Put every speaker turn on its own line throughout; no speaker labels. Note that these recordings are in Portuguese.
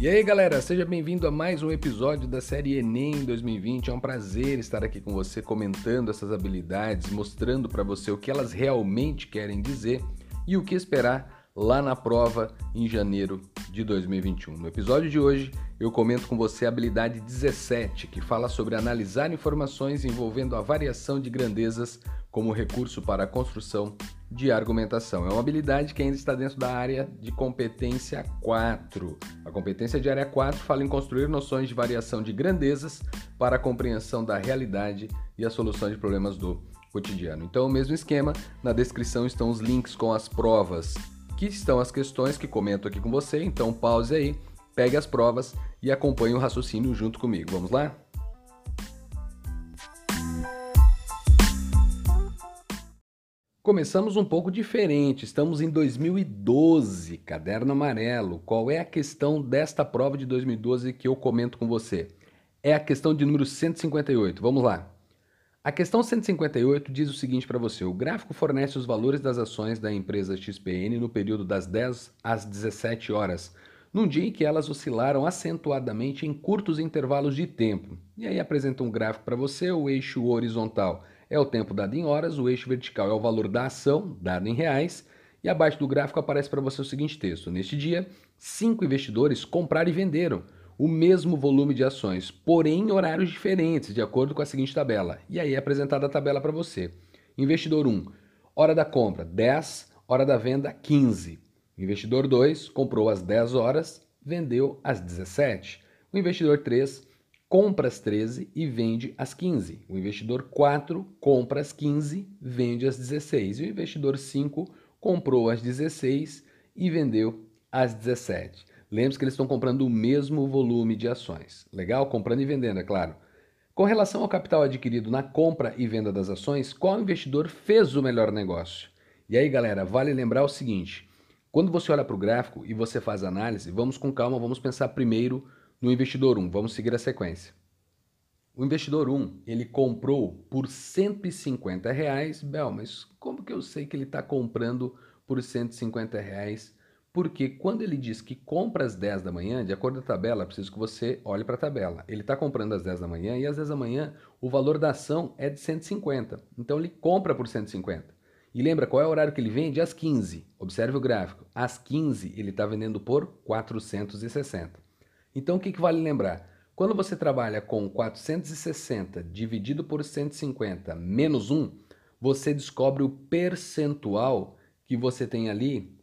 E aí galera, seja bem-vindo a mais um episódio da série Enem 2020. É um prazer estar aqui com você comentando essas habilidades, mostrando para você o que elas realmente querem dizer e o que esperar lá na prova em janeiro de 2021. No episódio de hoje, eu comento com você a habilidade 17, que fala sobre analisar informações envolvendo a variação de grandezas como recurso para a construção de argumentação. É uma habilidade que ainda está dentro da área de competência 4. A competência de área 4 fala em construir noções de variação de grandezas para a compreensão da realidade e a solução de problemas do cotidiano. Então, o mesmo esquema, na descrição estão os links com as provas, que estão as questões que comento aqui com você. Então, pause aí, pegue as provas e acompanhe o raciocínio junto comigo. Vamos lá? Começamos um pouco diferente, estamos em 2012, caderno amarelo. Qual é a questão desta prova de 2012 que eu comento com você? É a questão de número 158. Vamos lá. A questão 158 diz o seguinte para você: o gráfico fornece os valores das ações da empresa XPN no período das 10 às 17 horas, num dia em que elas oscilaram acentuadamente em curtos intervalos de tempo. E aí apresenta um gráfico para você, o eixo horizontal é o tempo dado em horas, o eixo vertical é o valor da ação, dado em reais, e abaixo do gráfico aparece para você o seguinte texto: Neste dia, cinco investidores compraram e venderam o mesmo volume de ações, porém em horários diferentes, de acordo com a seguinte tabela. E aí é apresentada a tabela para você. Investidor 1, hora da compra 10, hora da venda 15. Investidor 2 comprou às 10 horas, vendeu às 17. O investidor 3 compra às 13 e vende às 15. O investidor 4 compra às 15, vende às 16. E o investidor 5 comprou às 16 e vendeu às 17. Lembre-se que eles estão comprando o mesmo volume de ações. Legal? Comprando e vendendo, é claro. Com relação ao capital adquirido na compra e venda das ações, qual investidor fez o melhor negócio? E aí, galera, vale lembrar o seguinte: quando você olha para o gráfico e você faz análise, vamos com calma, vamos pensar primeiro no investidor 1. Vamos seguir a sequência. O investidor 1, ele comprou por 150 reais. Bel, mas como que eu sei que ele está comprando por 150 reais? Porque quando ele diz que compra às 10 da manhã, de acordo com a tabela, preciso que você olhe para a tabela. Ele está comprando às 10 da manhã e às 10 da manhã o valor da ação é de 150. Então ele compra por 150. E lembra qual é o horário que ele vende? Às 15. Observe o gráfico. Às 15 ele está vendendo por 460. Então o que, que vale lembrar? Quando você trabalha com 460 dividido por 150 menos 1, você descobre o percentual que você tem ali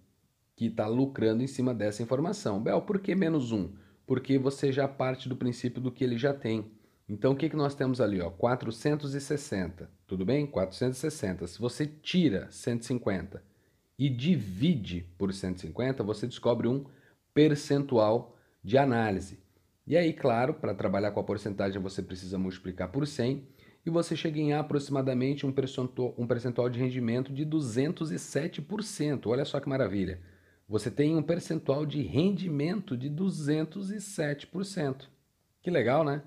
que está lucrando em cima dessa informação. Bel, por que menos 1? Porque você já parte do princípio do que ele já tem. Então o que, que nós temos ali? Ó? 460, tudo bem? 460. Se você tira 150 e divide por 150, você descobre um percentual de análise. E aí, claro, para trabalhar com a porcentagem você precisa multiplicar por 100 e você chega em aproximadamente um percentual, um percentual de rendimento de 207%. Olha só que maravilha. Você tem um percentual de rendimento de 207%. Que legal, né?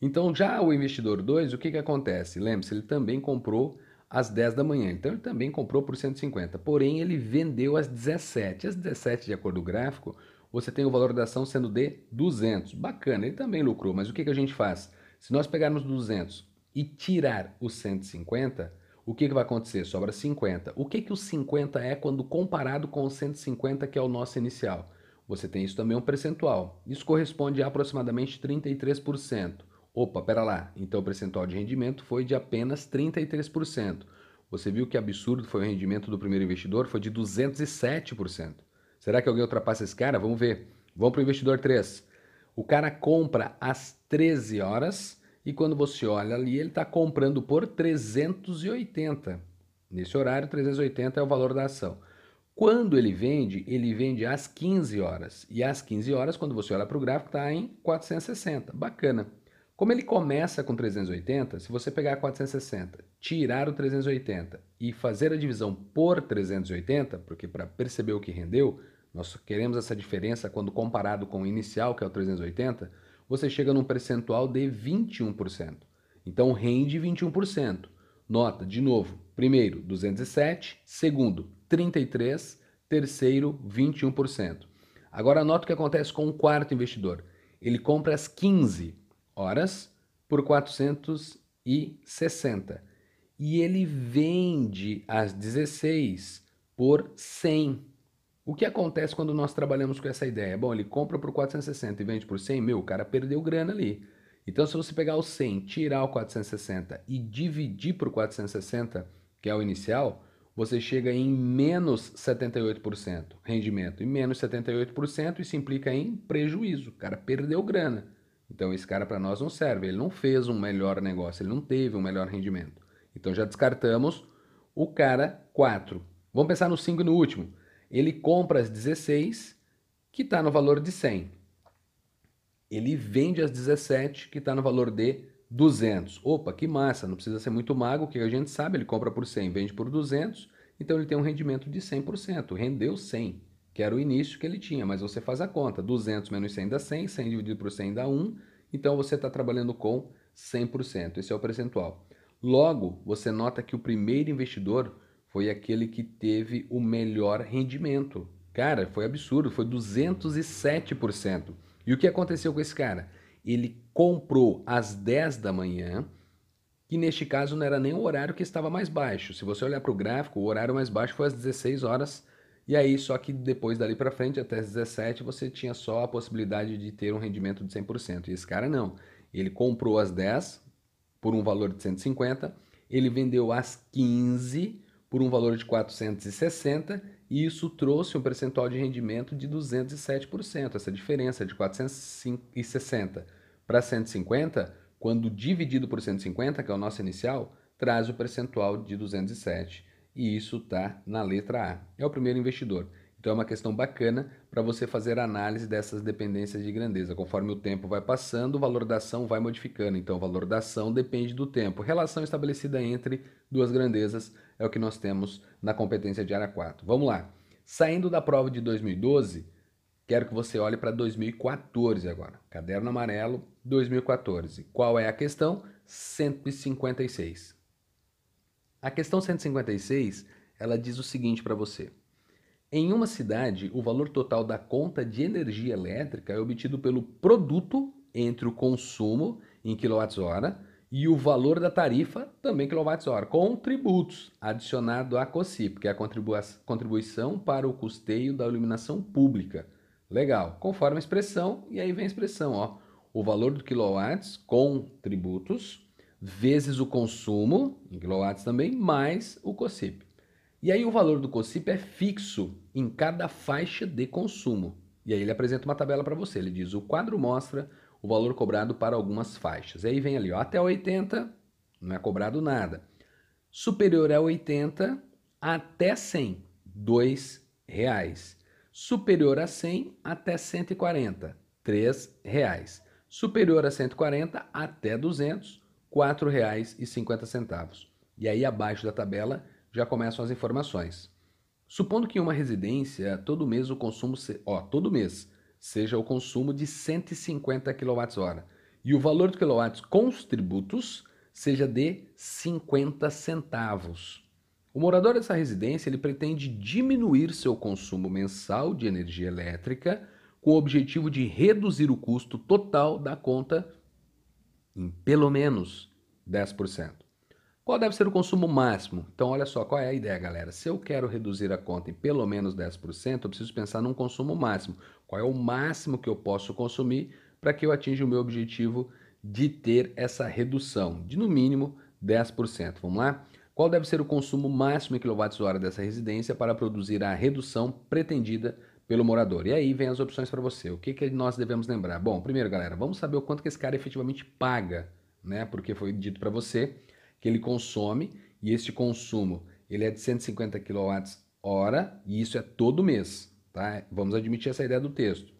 Então, já o investidor 2, o que, que acontece? Lembre-se, ele também comprou às 10 da manhã. Então, ele também comprou por 150. Porém, ele vendeu às 17. Às 17, de acordo com o gráfico, você tem o valor da ação sendo de 200. Bacana, ele também lucrou, mas o que, que a gente faz? Se nós pegarmos 200 e tirar os 150, o que, que vai acontecer? Sobra 50. O que, que o 50 é quando comparado com o 150, que é o nosso inicial? Você tem isso também um percentual. Isso corresponde a aproximadamente 33%. Opa, pera lá. Então o percentual de rendimento foi de apenas 33%. Você viu que absurdo foi o rendimento do primeiro investidor? Foi de 207%. Será que alguém ultrapassa esse cara? Vamos ver. Vamos para o investidor 3. O cara compra às 13 horas e quando você olha ali, ele está comprando por 380. Nesse horário, 380 é o valor da ação. Quando ele vende, ele vende às 15 horas. E às 15 horas, quando você olha para o gráfico, está em 460. Bacana. Como ele começa com 380, se você pegar 460, tirar o 380 e fazer a divisão por 380, porque para perceber o que rendeu, nós queremos essa diferença quando comparado com o inicial, que é o 380, você chega num percentual de 21%. Então rende 21%. Nota, de novo, primeiro 207, segundo 33, terceiro 21%. Agora anota o que acontece com o quarto investidor. Ele compra às 15 horas por 460 e ele vende às 16 por 100. O que acontece quando nós trabalhamos com essa ideia? Bom, ele compra por 460 e vende por 100, meu, o cara perdeu grana ali. Então, se você pegar o 100, tirar o 460 e dividir por 460, que é o inicial, você chega em menos 78% rendimento. E menos 78% isso implica em prejuízo. O cara perdeu grana. Então, esse cara para nós não serve. Ele não fez um melhor negócio, ele não teve um melhor rendimento. Então, já descartamos o cara 4. Vamos pensar no 5 e no último. Ele compra as 16, que está no valor de 100 ele vende as 17 que está no valor de 200. Opa, que massa, não precisa ser muito mago, que a gente sabe, ele compra por 100, vende por 200, então ele tem um rendimento de 100%, rendeu 100, que era o início que ele tinha, mas você faz a conta, 200 menos 100 dá 100, 100 dividido por 100 dá 1, então você está trabalhando com 100%, esse é o percentual. Logo, você nota que o primeiro investidor foi aquele que teve o melhor rendimento. Cara, foi absurdo, foi 207%. E o que aconteceu com esse cara? Ele comprou às 10 da manhã, que neste caso não era nem o horário que estava mais baixo. Se você olhar para o gráfico, o horário mais baixo foi às 16 horas. E aí, só que depois dali para frente, até as 17, você tinha só a possibilidade de ter um rendimento de 100%. E esse cara não. Ele comprou às 10 por um valor de 150, ele vendeu às 15 por um valor de 460 e isso trouxe um percentual de rendimento de 207%. Essa diferença de 460 para 150, quando dividido por 150, que é o nosso inicial, traz o percentual de 207. E isso está na letra A. É o primeiro investidor. Então é uma questão bacana para você fazer análise dessas dependências de grandeza. Conforme o tempo vai passando, o valor da ação vai modificando. Então o valor da ação depende do tempo. Relação estabelecida entre duas grandezas é o que nós temos na competência de área 4. Vamos lá. Saindo da prova de 2012, quero que você olhe para 2014 agora. Caderno amarelo 2014. Qual é a questão? 156. A questão 156, ela diz o seguinte para você. Em uma cidade, o valor total da conta de energia elétrica é obtido pelo produto entre o consumo em kWh e o valor da tarifa também kWh, com tributos adicionado à COSIP, que é a contribuição para o custeio da iluminação pública. Legal, conforme a expressão, e aí vem a expressão, ó, o valor do quilowatts com tributos vezes o consumo em quilowatts também mais o COSIP. E aí o valor do COSIP é fixo em cada faixa de consumo. E aí ele apresenta uma tabela para você. Ele diz: o quadro mostra o valor cobrado para algumas faixas. E aí vem ali, ó, até 80 não é cobrado nada. Superior a 80 até 100, R$ reais. Superior a 100 até 140, R$ reais. Superior a 140 até 200, R$ 4,50. E aí abaixo da tabela já começam as informações. Supondo que em uma residência todo mês o consumo, se... ó, todo mês seja o consumo de 150 kWh e o valor do quilowatt com os tributos seja de 50 centavos. O morador dessa residência ele pretende diminuir seu consumo mensal de energia elétrica com o objetivo de reduzir o custo total da conta em pelo menos 10%. Qual deve ser o consumo máximo? Então, olha só, qual é a ideia, galera? Se eu quero reduzir a conta em pelo menos 10%, eu preciso pensar num consumo máximo. Qual é o máximo que eu posso consumir para que eu atinja o meu objetivo de ter essa redução de no mínimo 10%? Vamos lá? Qual deve ser o consumo máximo em kWh dessa residência para produzir a redução pretendida pelo morador? E aí vem as opções para você. O que, que nós devemos lembrar? Bom, primeiro, galera, vamos saber o quanto que esse cara efetivamente paga, né? Porque foi dito para você que ele consome e este consumo ele é de 150 kWh e isso é todo mês, tá? Vamos admitir essa ideia do texto.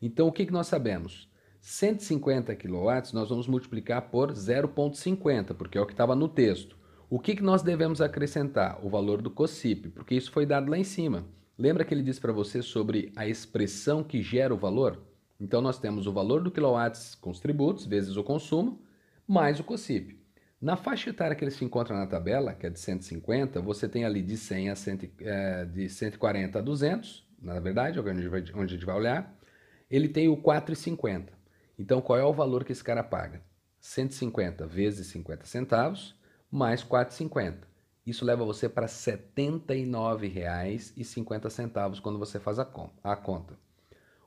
Então o que, que nós sabemos? 150 kW nós vamos multiplicar por 0,50, porque é o que estava no texto. O que, que nós devemos acrescentar? O valor do COSIP, porque isso foi dado lá em cima. Lembra que ele disse para você sobre a expressão que gera o valor? Então nós temos o valor do quilowatts com os tributos, vezes o consumo, mais o COSIP. Na faixa etária que ele se encontra na tabela, que é de 150, você tem ali de 100 a 100, é, de 140 a 200 na verdade, onde a gente vai, onde a gente vai olhar, ele tem o 4,50. Então, qual é o valor que esse cara paga? 150 vezes 50 centavos, mais 4,50. Isso leva você para R$ 79,50 quando você faz a, a conta.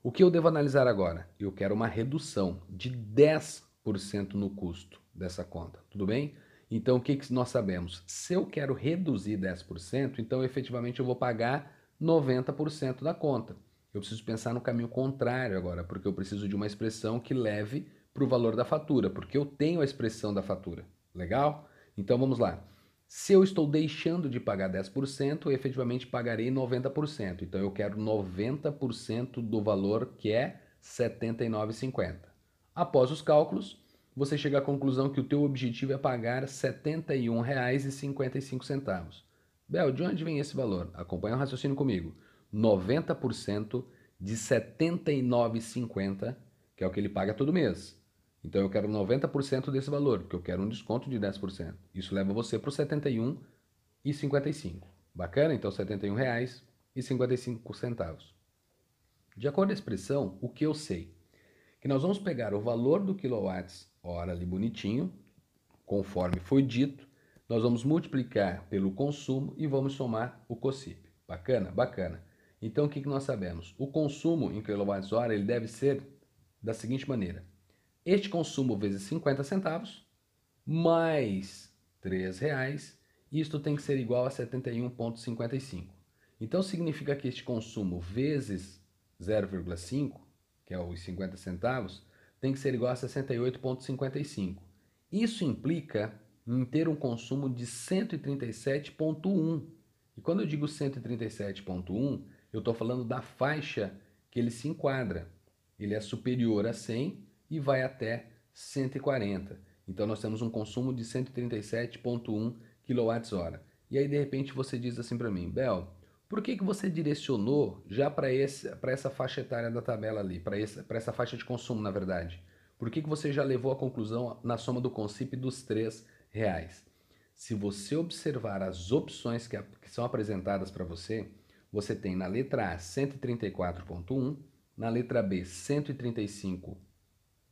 O que eu devo analisar agora? Eu quero uma redução de 10% no custo dessa conta, tudo bem? Então, o que, que nós sabemos? Se eu quero reduzir 10%, então efetivamente eu vou pagar 90% da conta. Eu preciso pensar no caminho contrário agora, porque eu preciso de uma expressão que leve para o valor da fatura, porque eu tenho a expressão da fatura. Legal? Então vamos lá. Se eu estou deixando de pagar 10%, eu efetivamente pagarei 90%. Então eu quero 90% do valor que é R$ 79,50. Após os cálculos, você chega à conclusão que o teu objetivo é pagar R$ 71,55. Bel, de onde vem esse valor? Acompanha o raciocínio comigo. 90% de R$ 79,50, que é o que ele paga todo mês. Então eu quero 90% desse valor, porque eu quero um desconto de 10%. Isso leva você para o 71,55. Bacana? Então R$ 71,55. De acordo com a expressão, o que eu sei? Que nós vamos pegar o valor do quilowatts hora ali bonitinho, conforme foi dito, nós vamos multiplicar pelo consumo e vamos somar o COSIP. Bacana? Bacana. Então, o que, que nós sabemos? O consumo em kWh ele deve ser da seguinte maneira. Este consumo vezes 50 centavos, mais R$ reais, isto tem que ser igual a 71,55. Então, significa que este consumo vezes 0,5, que é os 50 centavos, tem que ser igual a 68,55. Isso implica em ter um consumo de 137,1. E quando eu digo 137,1, eu estou falando da faixa que ele se enquadra. Ele é superior a 100 e vai até 140. Então nós temos um consumo de 137,1 kWh. E aí de repente você diz assim para mim, Bel, por que, que você direcionou já para essa faixa etária da tabela ali, para essa, faixa de consumo na verdade? Por que, que você já levou a conclusão na soma do CONCIP dos três reais. Se você observar as opções que, que são apresentadas para você, você tem na letra A 134.1, na letra B 135,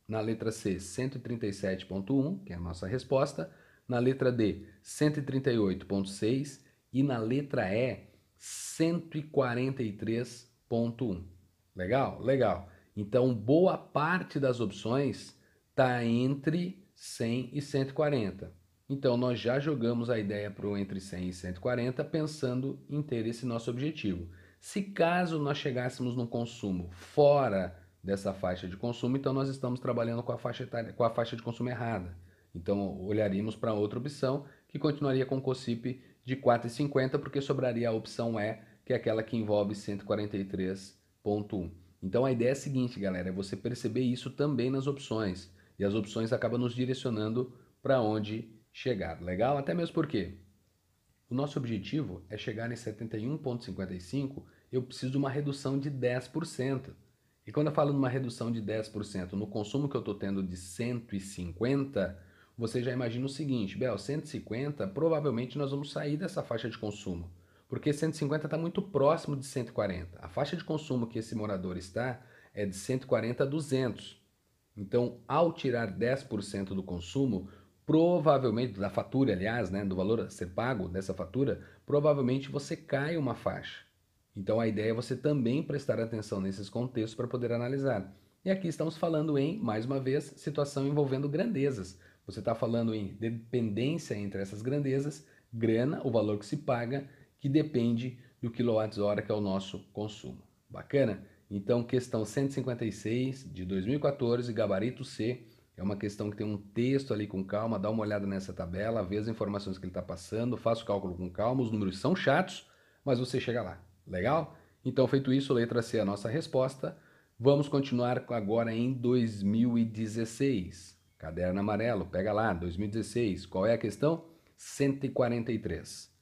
na letra C 137.1, que é a nossa resposta, na letra D 138.6 e na letra E 143.1. Legal? Legal. Então, boa parte das opções está entre 100 e 140. Então, nós já jogamos a ideia para o entre 100 e 140 pensando em ter esse nosso objetivo. Se caso nós chegássemos num consumo fora dessa faixa de consumo, então nós estamos trabalhando com a faixa, com a faixa de consumo errada. Então, olharíamos para outra opção que continuaria com o COSIP de 4,50, porque sobraria a opção E, que é aquela que envolve 143,1. Então, a ideia é a seguinte, galera, é você perceber isso também nas opções. E as opções acabam nos direcionando para onde chegar. Legal? Até mesmo porque o nosso objetivo é chegar em 71,55, eu preciso de uma redução de 10%. E quando eu falo numa redução de 10% no consumo que eu estou tendo de 150, você já imagina o seguinte, Bel, 150, provavelmente nós vamos sair dessa faixa de consumo, porque 150 está muito próximo de 140. A faixa de consumo que esse morador está é de 140 a 200. Então, ao tirar 10% do consumo, provavelmente, da fatura, aliás, né, do valor a ser pago dessa fatura, provavelmente você cai uma faixa. Então a ideia é você também prestar atenção nesses contextos para poder analisar. E aqui estamos falando em, mais uma vez, situação envolvendo grandezas. Você está falando em dependência entre essas grandezas, grana, o valor que se paga, que depende do quilowatt-hora que é o nosso consumo. Bacana? Então, questão 156 de 2014, gabarito C, é uma questão que tem um texto ali com calma, dá uma olhada nessa tabela, vê as informações que ele está passando, faça o cálculo com calma, os números são chatos, mas você chega lá. Legal? Então, feito isso, letra C é a nossa resposta. Vamos continuar agora em 2016. Caderno amarelo, pega lá, 2016. Qual é a questão? 143.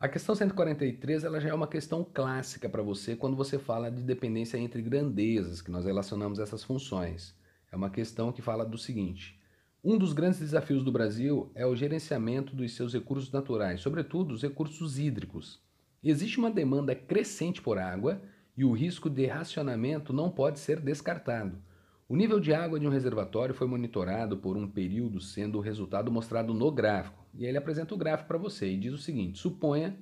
A questão 143 ela já é uma questão clássica para você quando você fala de dependência entre grandezas, que nós relacionamos essas funções. É uma questão que fala do seguinte: um dos grandes desafios do Brasil é o gerenciamento dos seus recursos naturais, sobretudo os recursos hídricos. Existe uma demanda crescente por água e o risco de racionamento não pode ser descartado. O nível de água de um reservatório foi monitorado por um período, sendo o resultado mostrado no gráfico. E aí ele apresenta o gráfico para você e diz o seguinte: suponha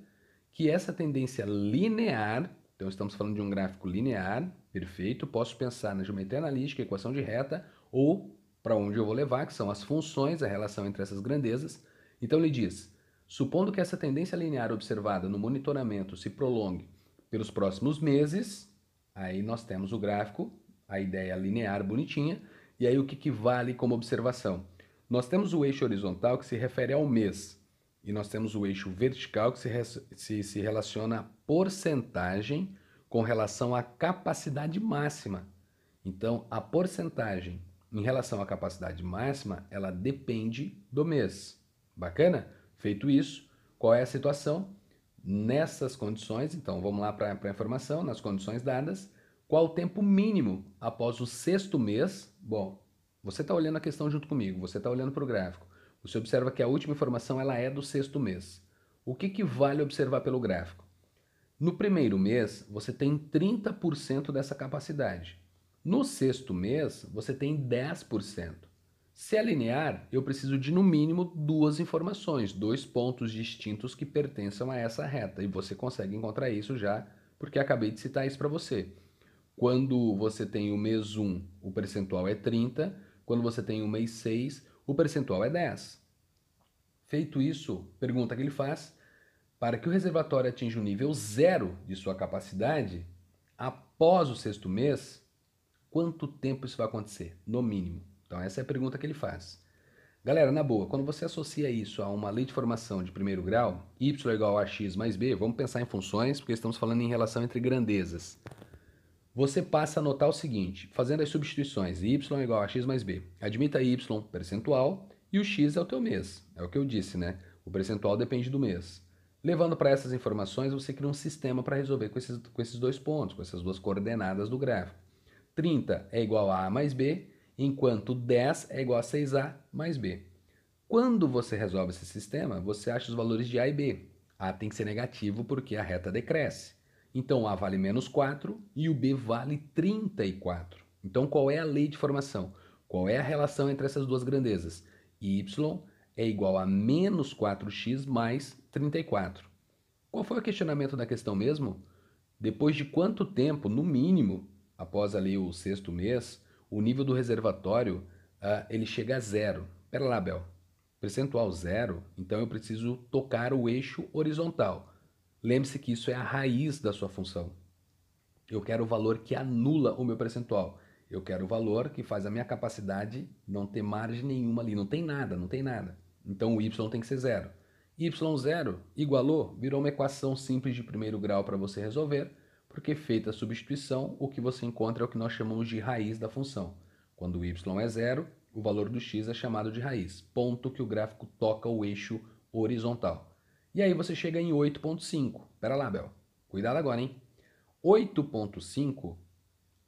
que essa tendência linear, então estamos falando de um gráfico linear, perfeito, posso pensar na geometria analítica, equação de reta, ou para onde eu vou levar, que são as funções, a relação entre essas grandezas. Então ele diz: supondo que essa tendência linear observada no monitoramento se prolongue pelos próximos meses, aí nós temos o gráfico a ideia linear bonitinha. E aí o que, que vale como observação? Nós temos o eixo horizontal que se refere ao mês e nós temos o eixo vertical que se, se, se relaciona a porcentagem com relação à capacidade máxima. Então, a porcentagem em relação à capacidade máxima, ela depende do mês. Bacana? Feito isso, qual é a situação? Nessas condições, então vamos lá para a informação, nas condições dadas, qual o tempo mínimo após o sexto mês? Bom, você está olhando a questão junto comigo, você está olhando para o gráfico. Você observa que a última informação ela é do sexto mês. O que, que vale observar pelo gráfico? No primeiro mês, você tem 30% dessa capacidade. No sexto mês, você tem 10%. Se é linear, eu preciso de no mínimo duas informações, dois pontos distintos que pertençam a essa reta. E você consegue encontrar isso já, porque acabei de citar isso para você. Quando você tem o mês 1, o percentual é 30. Quando você tem o mês 6, o percentual é 10. Feito isso, pergunta que ele faz: para que o reservatório atinja o nível zero de sua capacidade, após o sexto mês, quanto tempo isso vai acontecer? No mínimo. Então, essa é a pergunta que ele faz. Galera, na boa, quando você associa isso a uma lei de formação de primeiro grau, y igual a x mais b, vamos pensar em funções, porque estamos falando em relação entre grandezas você passa a notar o seguinte, fazendo as substituições, y é igual a x mais b. Admita y percentual e o x é o teu mês. É o que eu disse, né? O percentual depende do mês. Levando para essas informações, você cria um sistema para resolver com esses, com esses dois pontos, com essas duas coordenadas do gráfico. 30 é igual a a mais b, enquanto 10 é igual a 6a mais b. Quando você resolve esse sistema, você acha os valores de a e b. a tem que ser negativo porque a reta decresce. Então A vale menos 4 e o B vale 34. Então qual é a lei de formação? Qual é a relação entre essas duas grandezas? Y é igual a menos 4x mais 34. Qual foi o questionamento da questão mesmo? Depois de quanto tempo, no mínimo, após ali o sexto mês, o nível do reservatório uh, ele chega a zero? Pera lá, Bel. Percentual zero, então eu preciso tocar o eixo horizontal. Lembre-se que isso é a raiz da sua função. Eu quero o valor que anula o meu percentual. Eu quero o valor que faz a minha capacidade não ter margem nenhuma ali. Não tem nada, não tem nada. Então o y tem que ser zero. y0 igualou, virou uma equação simples de primeiro grau para você resolver, porque feita a substituição, o que você encontra é o que nós chamamos de raiz da função. Quando o y é zero, o valor do x é chamado de raiz, ponto que o gráfico toca o eixo horizontal. E aí você chega em 8.5. Pera lá, Bel. Cuidado agora, hein? 8.5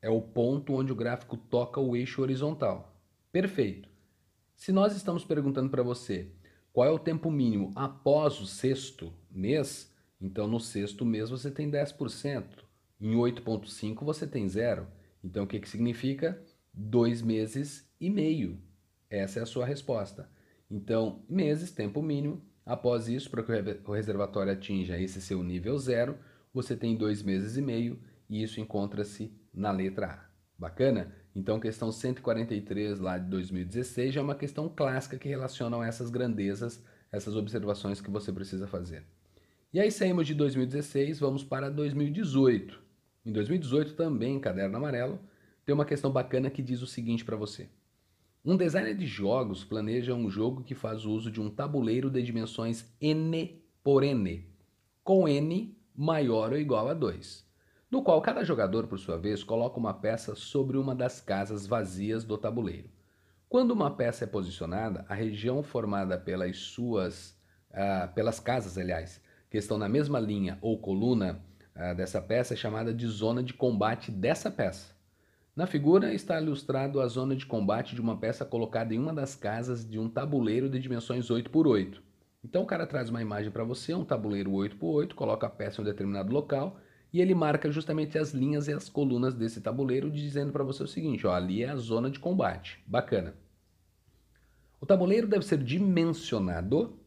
é o ponto onde o gráfico toca o eixo horizontal. Perfeito. Se nós estamos perguntando para você qual é o tempo mínimo após o sexto mês, então no sexto mês você tem 10%. Em 8.5 você tem zero. Então o que, que significa? Dois meses e meio. Essa é a sua resposta. Então, meses, tempo mínimo, Após isso, para que o reservatório atinja esse seu nível zero, você tem dois meses e meio e isso encontra-se na letra A. Bacana? Então, questão 143 lá de 2016 já é uma questão clássica que relaciona essas grandezas, essas observações que você precisa fazer. E aí saímos de 2016, vamos para 2018. Em 2018 também, caderno amarelo, tem uma questão bacana que diz o seguinte para você. Um designer de jogos planeja um jogo que faz uso de um tabuleiro de dimensões n por n, com n maior ou igual a 2, no qual cada jogador, por sua vez, coloca uma peça sobre uma das casas vazias do tabuleiro. Quando uma peça é posicionada, a região formada pelas suas, uh, pelas casas, aliás, que estão na mesma linha ou coluna uh, dessa peça é chamada de zona de combate dessa peça. Na figura está ilustrado a zona de combate de uma peça colocada em uma das casas de um tabuleiro de dimensões 8 por 8. Então o cara traz uma imagem para você, um tabuleiro 8 por 8, coloca a peça em um determinado local e ele marca justamente as linhas e as colunas desse tabuleiro, dizendo para você o seguinte: ó, ali é a zona de combate. Bacana. O tabuleiro deve ser dimensionado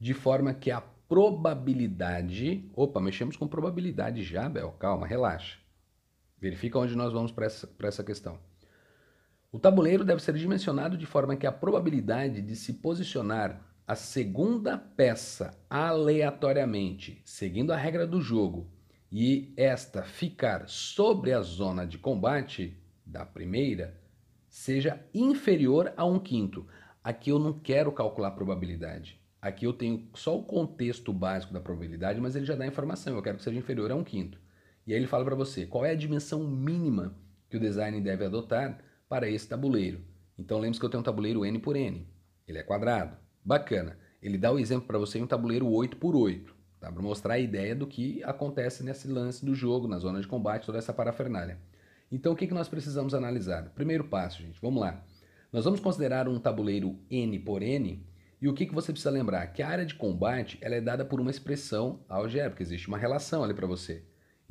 de forma que a probabilidade. Opa, mexemos com probabilidade já, Bel. Calma, relaxa. Verifica onde nós vamos para essa, essa questão. O tabuleiro deve ser dimensionado de forma que a probabilidade de se posicionar a segunda peça aleatoriamente, seguindo a regra do jogo, e esta ficar sobre a zona de combate da primeira, seja inferior a um quinto. Aqui eu não quero calcular a probabilidade. Aqui eu tenho só o contexto básico da probabilidade, mas ele já dá informação. Eu quero que seja inferior a um quinto. E aí ele fala para você qual é a dimensão mínima que o design deve adotar para esse tabuleiro. Então lembre-se que eu tenho um tabuleiro N por N. Ele é quadrado. Bacana. Ele dá o exemplo para você em um tabuleiro 8 por 8 tá? para mostrar a ideia do que acontece nesse lance do jogo, na zona de combate, toda essa parafernália. Então o que, que nós precisamos analisar? Primeiro passo, gente, vamos lá. Nós vamos considerar um tabuleiro N por N e o que, que você precisa lembrar? Que a área de combate ela é dada por uma expressão algébrica, existe uma relação ali para você.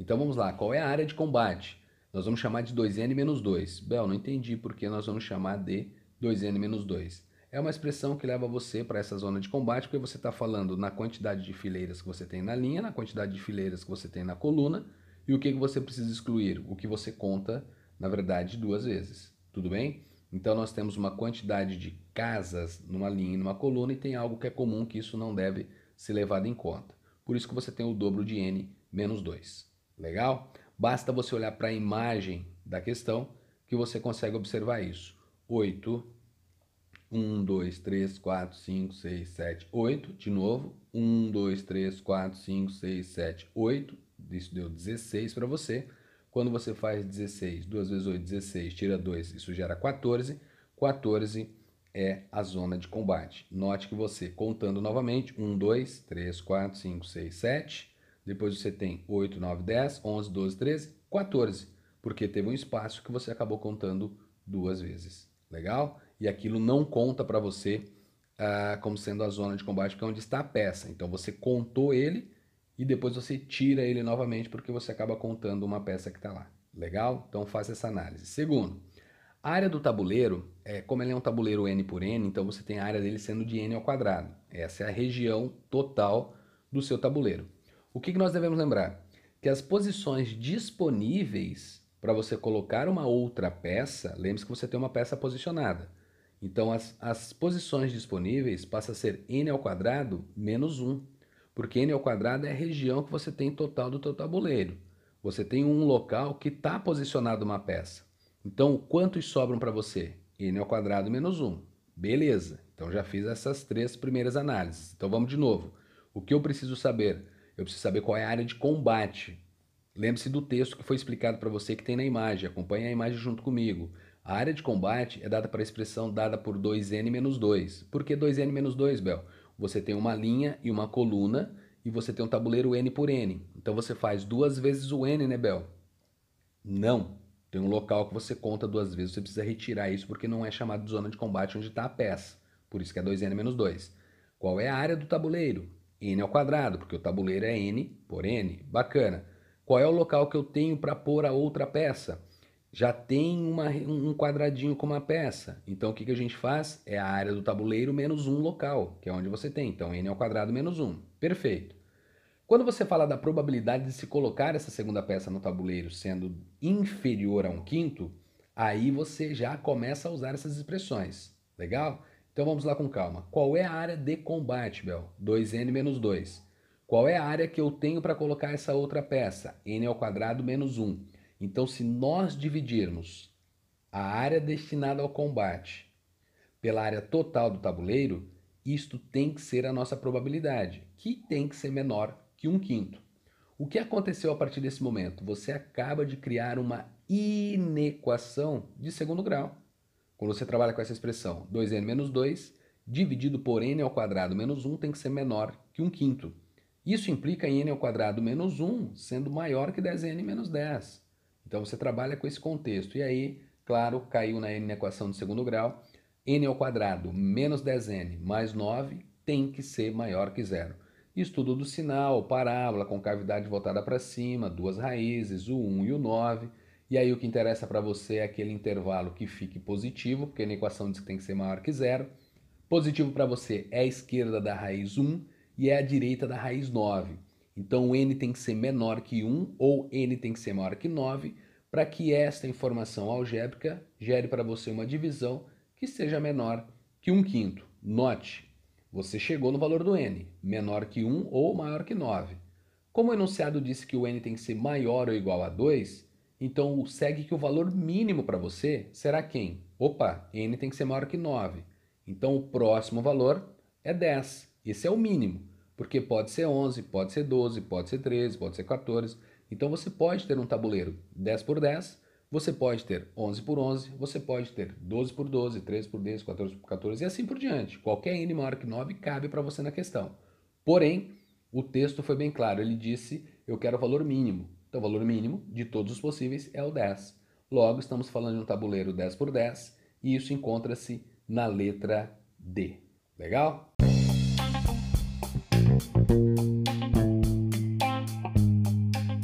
Então vamos lá, qual é a área de combate? Nós vamos chamar de 2n menos 2. Bel, não entendi por que nós vamos chamar de 2n menos 2. É uma expressão que leva você para essa zona de combate, porque você está falando na quantidade de fileiras que você tem na linha, na quantidade de fileiras que você tem na coluna, e o que, que você precisa excluir? O que você conta, na verdade, duas vezes. Tudo bem? Então nós temos uma quantidade de casas numa linha e numa coluna, e tem algo que é comum que isso não deve ser levado em conta. Por isso que você tem o dobro de n menos 2. Legal? Basta você olhar para a imagem da questão que você consegue observar isso. 8, 1, 2, 3, 4, 5, 6, 7, 8. De novo, 1, 2, 3, 4, 5, 6, 7, 8. Isso deu 16 para você. Quando você faz 16, 2 vezes 8, 16, tira 2, isso gera 14. 14 é a zona de combate. Note que você, contando novamente, 1, 2, 3, 4, 5, 6, 7, depois você tem 8, 9, 10, 11, 12, 13, 14. Porque teve um espaço que você acabou contando duas vezes. Legal? E aquilo não conta para você ah, como sendo a zona de combate, porque é onde está a peça. Então você contou ele e depois você tira ele novamente porque você acaba contando uma peça que está lá. Legal? Então faça essa análise. Segundo, a área do tabuleiro, é, como ele é um tabuleiro N por N, então você tem a área dele sendo de N ao quadrado. Essa é a região total do seu tabuleiro. O que, que nós devemos lembrar? Que as posições disponíveis para você colocar uma outra peça, lembre-se que você tem uma peça posicionada. Então as, as posições disponíveis passam a ser n ao quadrado menos 1, porque n ao quadrado é a região que você tem total do teu tabuleiro. Você tem um local que está posicionado uma peça. Então quantos sobram para você? n ao quadrado menos 1. Beleza, então já fiz essas três primeiras análises. Então vamos de novo. O que eu preciso saber? Eu preciso saber qual é a área de combate. Lembre-se do texto que foi explicado para você que tem na imagem. Acompanhe a imagem junto comigo. A área de combate é dada para a expressão dada por 2n menos 2. Por que 2n menos 2, Bel? Você tem uma linha e uma coluna e você tem um tabuleiro n por n. Então você faz duas vezes o n, né, Bel? Não. Tem um local que você conta duas vezes. Você precisa retirar isso porque não é chamado de zona de combate onde está a peça. Por isso que é 2n menos 2. Qual é a área do tabuleiro? N ao quadrado, porque o tabuleiro é n por n. Bacana. Qual é o local que eu tenho para pôr a outra peça? Já tem uma, um quadradinho com uma peça. Então o que, que a gente faz? É a área do tabuleiro menos um local, que é onde você tem. Então n ao quadrado menos 1. Perfeito. Quando você fala da probabilidade de se colocar essa segunda peça no tabuleiro sendo inferior a um quinto, aí você já começa a usar essas expressões. Legal? Então vamos lá com calma. Qual é a área de combate, Bel? 2n menos 2. Qual é a área que eu tenho para colocar essa outra peça? n ao quadrado menos 1. Então, se nós dividirmos a área destinada ao combate pela área total do tabuleiro, isto tem que ser a nossa probabilidade, que tem que ser menor que um quinto. O que aconteceu a partir desse momento? Você acaba de criar uma inequação de segundo grau. Quando você trabalha com essa expressão 2n menos 2 dividido por n ao quadrado menos 1 tem que ser menor que 1 quinto. Isso implica em n ao quadrado menos 1 sendo maior que 10n menos 10. Então você trabalha com esse contexto. E aí, claro, caiu na n na equação de segundo grau, n ao quadrado menos 10n mais 9 tem que ser maior que zero. estudo do sinal, parábola, concavidade voltada para cima, duas raízes, o 1 e o 9. E aí o que interessa para você é aquele intervalo que fique positivo, porque na equação diz que tem que ser maior que zero. Positivo para você é a esquerda da raiz 1 e é a direita da raiz 9. Então o n tem que ser menor que 1 ou n tem que ser maior que 9 para que esta informação algébrica gere para você uma divisão que seja menor que 1 quinto. Note, você chegou no valor do n, menor que 1 ou maior que 9. Como o enunciado disse que o n tem que ser maior ou igual a 2, então segue que o valor mínimo para você será quem? Opa, n tem que ser maior que 9. Então o próximo valor é 10. Esse é o mínimo, porque pode ser 11, pode ser 12, pode ser 13, pode ser 14. Então você pode ter um tabuleiro 10 por 10, você pode ter 11 por 11, você pode ter 12 por 12, 13 por 10, 14 por 14 e assim por diante. Qualquer n maior que 9 cabe para você na questão. Porém, o texto foi bem claro, ele disse eu quero o valor mínimo. Então, o valor mínimo de todos os possíveis é o 10. Logo, estamos falando de um tabuleiro 10 por 10 e isso encontra-se na letra D. Legal?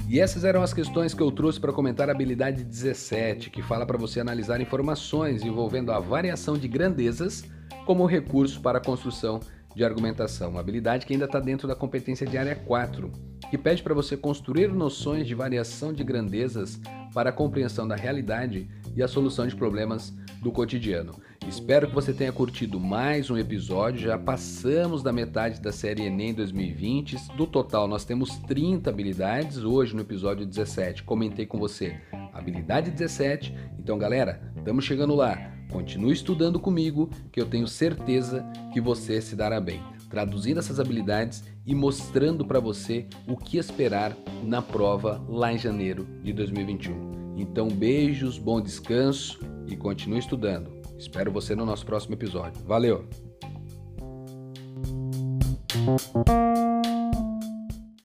E essas eram as questões que eu trouxe para comentar a habilidade 17, que fala para você analisar informações envolvendo a variação de grandezas como recurso para a construção de argumentação, uma habilidade que ainda está dentro da competência de área 4, que pede para você construir noções de variação de grandezas para a compreensão da realidade e a solução de problemas do cotidiano. Espero que você tenha curtido mais um episódio. Já passamos da metade da série Enem 2020. Do total, nós temos 30 habilidades. Hoje, no episódio 17, comentei com você habilidade 17. Então, galera, estamos chegando lá. Continue estudando comigo, que eu tenho certeza que você se dará bem, traduzindo essas habilidades e mostrando para você o que esperar na prova lá em janeiro de 2021. Então, beijos, bom descanso e continue estudando. Espero você no nosso próximo episódio. Valeu!